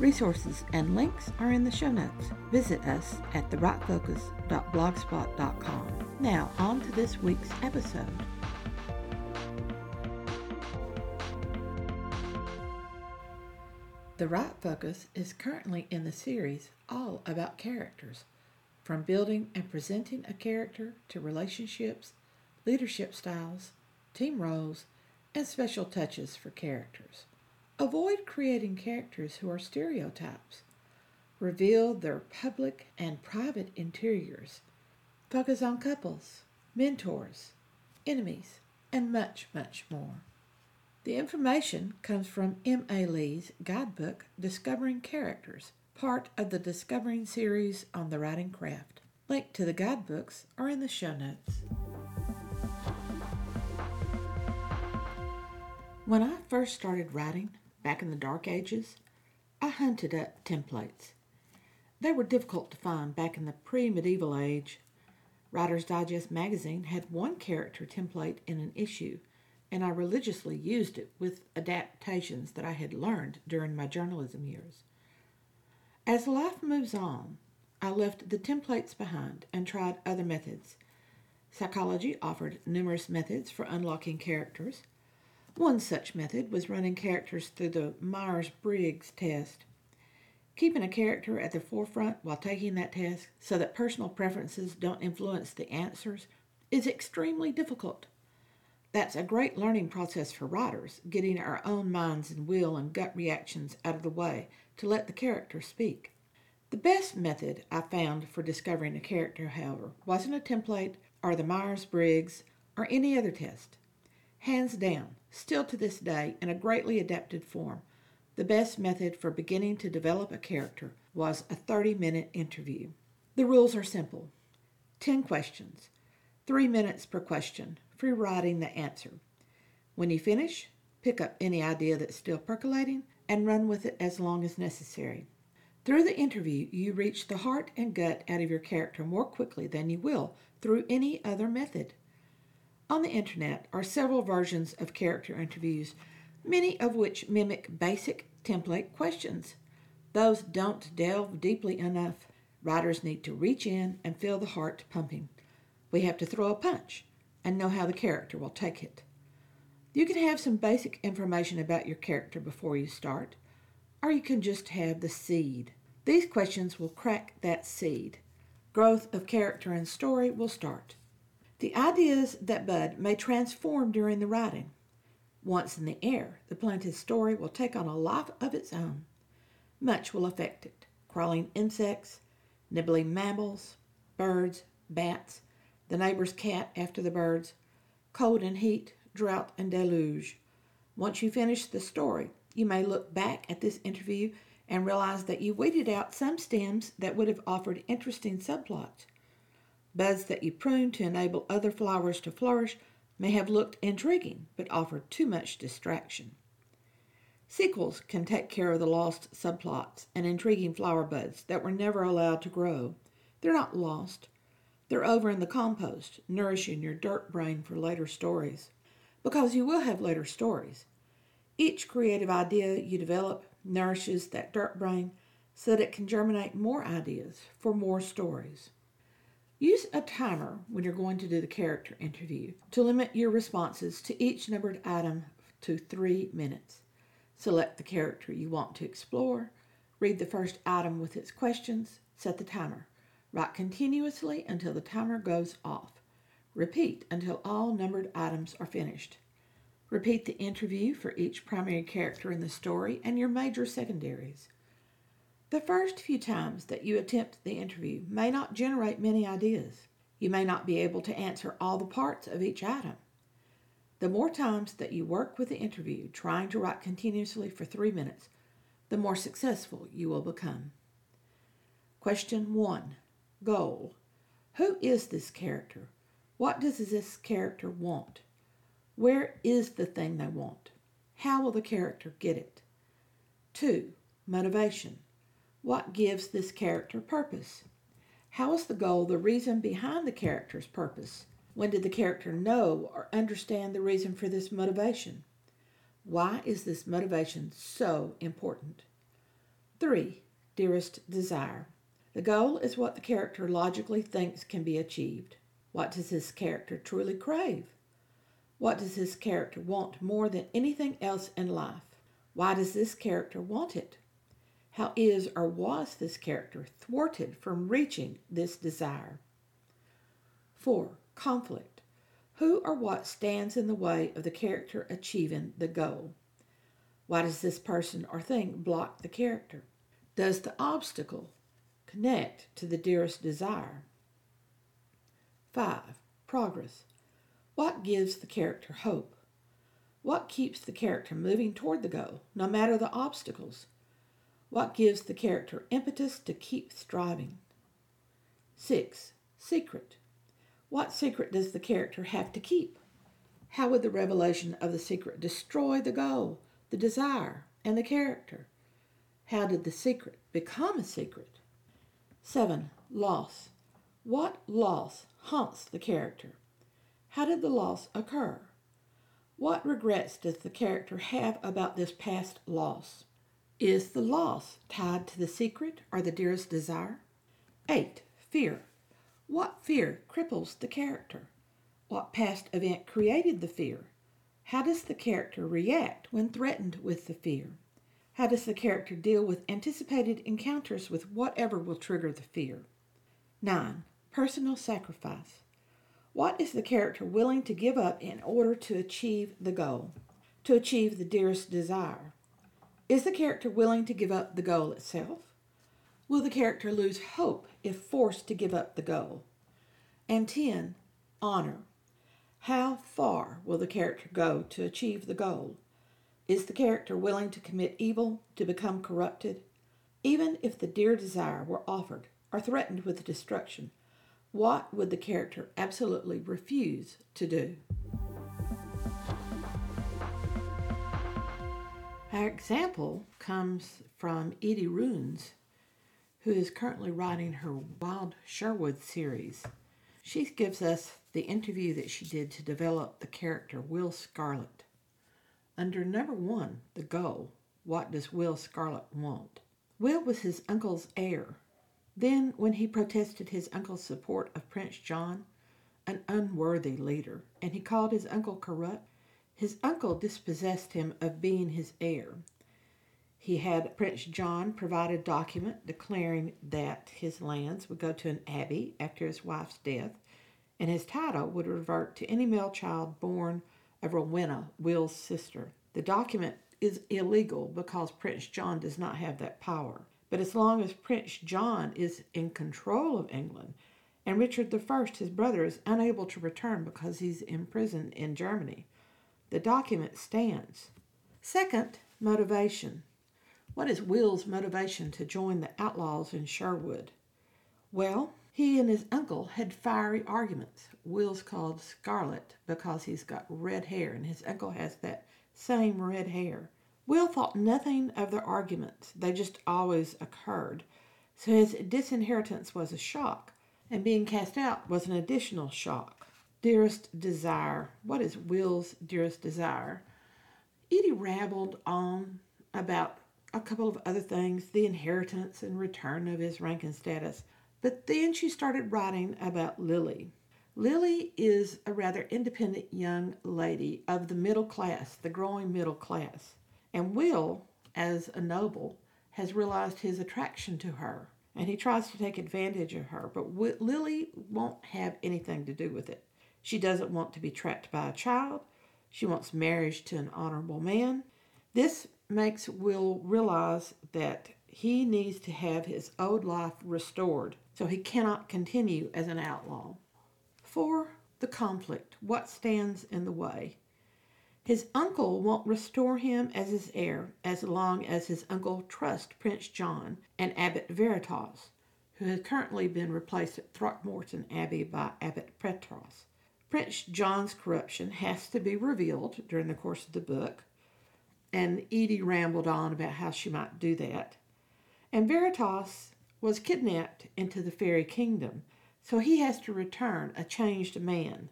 Resources and links are in the show notes. Visit us at thewritefocus.blogspot.com. Now, on to this week's episode. The Write Focus is currently in the series all about characters, from building and presenting a character to relationships, leadership styles, team roles, and special touches for characters. Avoid creating characters who are stereotypes. Reveal their public and private interiors. Focus on couples, mentors, enemies, and much, much more. The information comes from M.A. Lee's guidebook, Discovering Characters, part of the Discovering series on the writing craft. Link to the guidebooks are in the show notes. When I first started writing, back in the dark ages, I hunted up templates. They were difficult to find back in the pre medieval age. Writer's Digest magazine had one character template in an issue, and I religiously used it with adaptations that I had learned during my journalism years. As life moves on, I left the templates behind and tried other methods. Psychology offered numerous methods for unlocking characters. One such method was running characters through the Myers Briggs test. Keeping a character at the forefront while taking that test so that personal preferences don't influence the answers is extremely difficult. That's a great learning process for writers, getting our own minds and will and gut reactions out of the way to let the character speak. The best method I found for discovering a character, however, wasn't a template or the Myers Briggs or any other test. Hands down, still to this day, in a greatly adapted form, the best method for beginning to develop a character was a 30 minute interview. The rules are simple 10 questions, 3 minutes per question, free writing the answer. When you finish, pick up any idea that's still percolating and run with it as long as necessary. Through the interview, you reach the heart and gut out of your character more quickly than you will through any other method. On the internet are several versions of character interviews, many of which mimic basic template questions. Those don't delve deeply enough. Writers need to reach in and feel the heart pumping. We have to throw a punch and know how the character will take it. You can have some basic information about your character before you start, or you can just have the seed. These questions will crack that seed. Growth of character and story will start. The ideas that bud may transform during the writing. Once in the air, the planted story will take on a life of its own. Much will affect it crawling insects, nibbling mammals, birds, bats, the neighbor's cat after the birds, cold and heat, drought and deluge. Once you finish the story, you may look back at this interview and realize that you weeded out some stems that would have offered interesting subplots. Buds that you pruned to enable other flowers to flourish may have looked intriguing but offered too much distraction. Sequels can take care of the lost subplots and intriguing flower buds that were never allowed to grow. They're not lost. They're over in the compost, nourishing your dirt brain for later stories. Because you will have later stories. Each creative idea you develop nourishes that dirt brain so that it can germinate more ideas for more stories. Use a timer when you're going to do the character interview to limit your responses to each numbered item to three minutes. Select the character you want to explore, read the first item with its questions, set the timer. Write continuously until the timer goes off. Repeat until all numbered items are finished. Repeat the interview for each primary character in the story and your major secondaries. The first few times that you attempt the interview may not generate many ideas. You may not be able to answer all the parts of each item. The more times that you work with the interview, trying to write continuously for three minutes, the more successful you will become. Question 1 Goal Who is this character? What does this character want? Where is the thing they want? How will the character get it? 2. Motivation. What gives this character purpose? How is the goal the reason behind the character's purpose? When did the character know or understand the reason for this motivation? Why is this motivation so important? 3. Dearest desire. The goal is what the character logically thinks can be achieved. What does this character truly crave? What does this character want more than anything else in life? Why does this character want it? How is or was this character thwarted from reaching this desire? 4. Conflict. Who or what stands in the way of the character achieving the goal? Why does this person or thing block the character? Does the obstacle connect to the dearest desire? 5. Progress. What gives the character hope? What keeps the character moving toward the goal, no matter the obstacles? What gives the character impetus to keep striving? 6. Secret. What secret does the character have to keep? How would the revelation of the secret destroy the goal, the desire, and the character? How did the secret become a secret? 7. Loss. What loss haunts the character? How did the loss occur? What regrets does the character have about this past loss? Is the loss tied to the secret or the dearest desire? 8. Fear. What fear cripples the character? What past event created the fear? How does the character react when threatened with the fear? How does the character deal with anticipated encounters with whatever will trigger the fear? 9. Personal sacrifice. What is the character willing to give up in order to achieve the goal, to achieve the dearest desire? Is the character willing to give up the goal itself? Will the character lose hope if forced to give up the goal? And 10. Honor. How far will the character go to achieve the goal? Is the character willing to commit evil, to become corrupted? Even if the dear desire were offered or threatened with destruction, what would the character absolutely refuse to do? Our example comes from Edie Runes, who is currently writing her Wild Sherwood series. She gives us the interview that she did to develop the character Will Scarlet. Under number one, the goal, what does Will Scarlet want? Will was his uncle's heir then, when he protested his uncle's support of Prince John, an unworthy leader, and he called his uncle corrupt, his uncle dispossessed him of being his heir. He had Prince John provide a document declaring that his lands would go to an abbey after his wife's death, and his title would revert to any male child born of Rowena, Will's sister. The document is illegal because Prince John does not have that power. But as long as Prince John is in control of England, and Richard I, his brother, is unable to return because he's imprisoned in Germany, the document stands. Second, motivation. What is Will's motivation to join the outlaws in Sherwood? Well, he and his uncle had fiery arguments. Will's called Scarlet because he's got red hair, and his uncle has that same red hair. Will thought nothing of their arguments, they just always occurred. So his disinheritance was a shock, and being cast out was an additional shock. Dearest desire. What is Will's dearest desire? Edie rabbled on about a couple of other things, the inheritance and return of his rank and status. But then she started writing about Lily. Lily is a rather independent young lady of the middle class, the growing middle class. And Will, as a noble, has realized his attraction to her and he tries to take advantage of her. But Lily won't have anything to do with it. She doesn't want to be trapped by a child. She wants marriage to an honorable man. This makes Will realize that he needs to have his old life restored so he cannot continue as an outlaw. For the conflict, what stands in the way? His uncle won't restore him as his heir as long as his uncle trusts Prince John and Abbot Veritas, who has currently been replaced at Throckmorton Abbey by Abbot Petros. Prince John's corruption has to be revealed during the course of the book, and Edie rambled on about how she might do that. And Veritas was kidnapped into the fairy kingdom, so he has to return a changed man,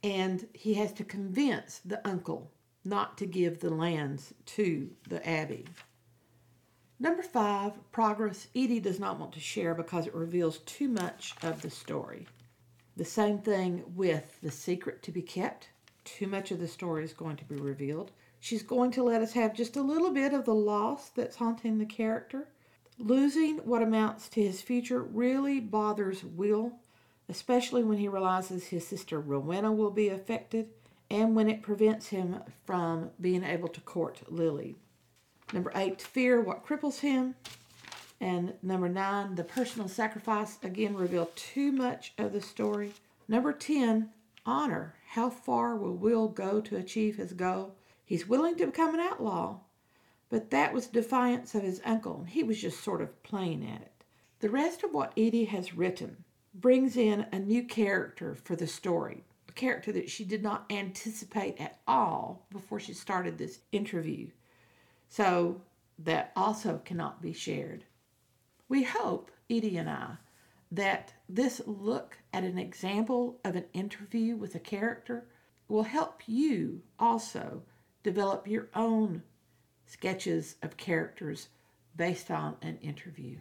and he has to convince the uncle not to give the lands to the abbey. Number five, progress Edie does not want to share because it reveals too much of the story. The same thing with the secret to be kept. Too much of the story is going to be revealed. She's going to let us have just a little bit of the loss that's haunting the character. Losing what amounts to his future really bothers Will, especially when he realizes his sister Rowena will be affected and when it prevents him from being able to court Lily. Number eight, fear, what cripples him. And number nine, the personal sacrifice, again, reveal too much of the story. Number 10, honor. How far will Will go to achieve his goal? He's willing to become an outlaw, but that was defiance of his uncle, and he was just sort of playing at it. The rest of what Edie has written brings in a new character for the story, a character that she did not anticipate at all before she started this interview. So that also cannot be shared. We hope, Edie and I, that this look at an example of an interview with a character will help you also develop your own sketches of characters based on an interview.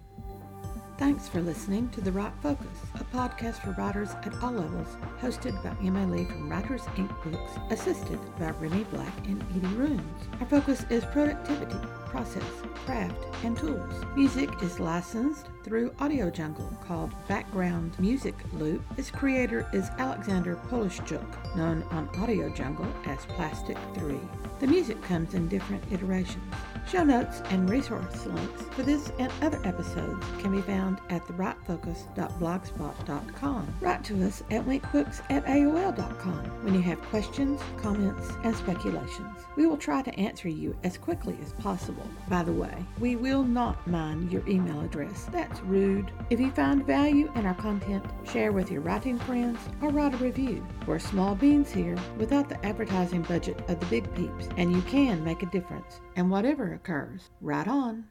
Thanks for listening to The Write Focus, a podcast for writers at all levels, hosted by M.A. Lee from Writers Inc. Books, assisted by Remy Black and Edie Runes. Our focus is productivity, process, craft, and tools. Music is licensed through Audio Jungle called Background Music Loop. Its creator is Alexander Polishchuk, known on Audio Jungle as Plastic 3. The music comes in different iterations. Show notes and resource links for this and other episodes can be found at thewritefocus.blogspot.com. Write to us at winkbooks at AOL.com when you have questions, comments, and speculations. We will try to answer you as quickly as possible. By the way, we will not mind your email address. That's rude. If you find value in our content, share with your writing friends or write a review. We're small beans here without the advertising budget of the big peeps, and you can make a difference. And whatever occurs, right on.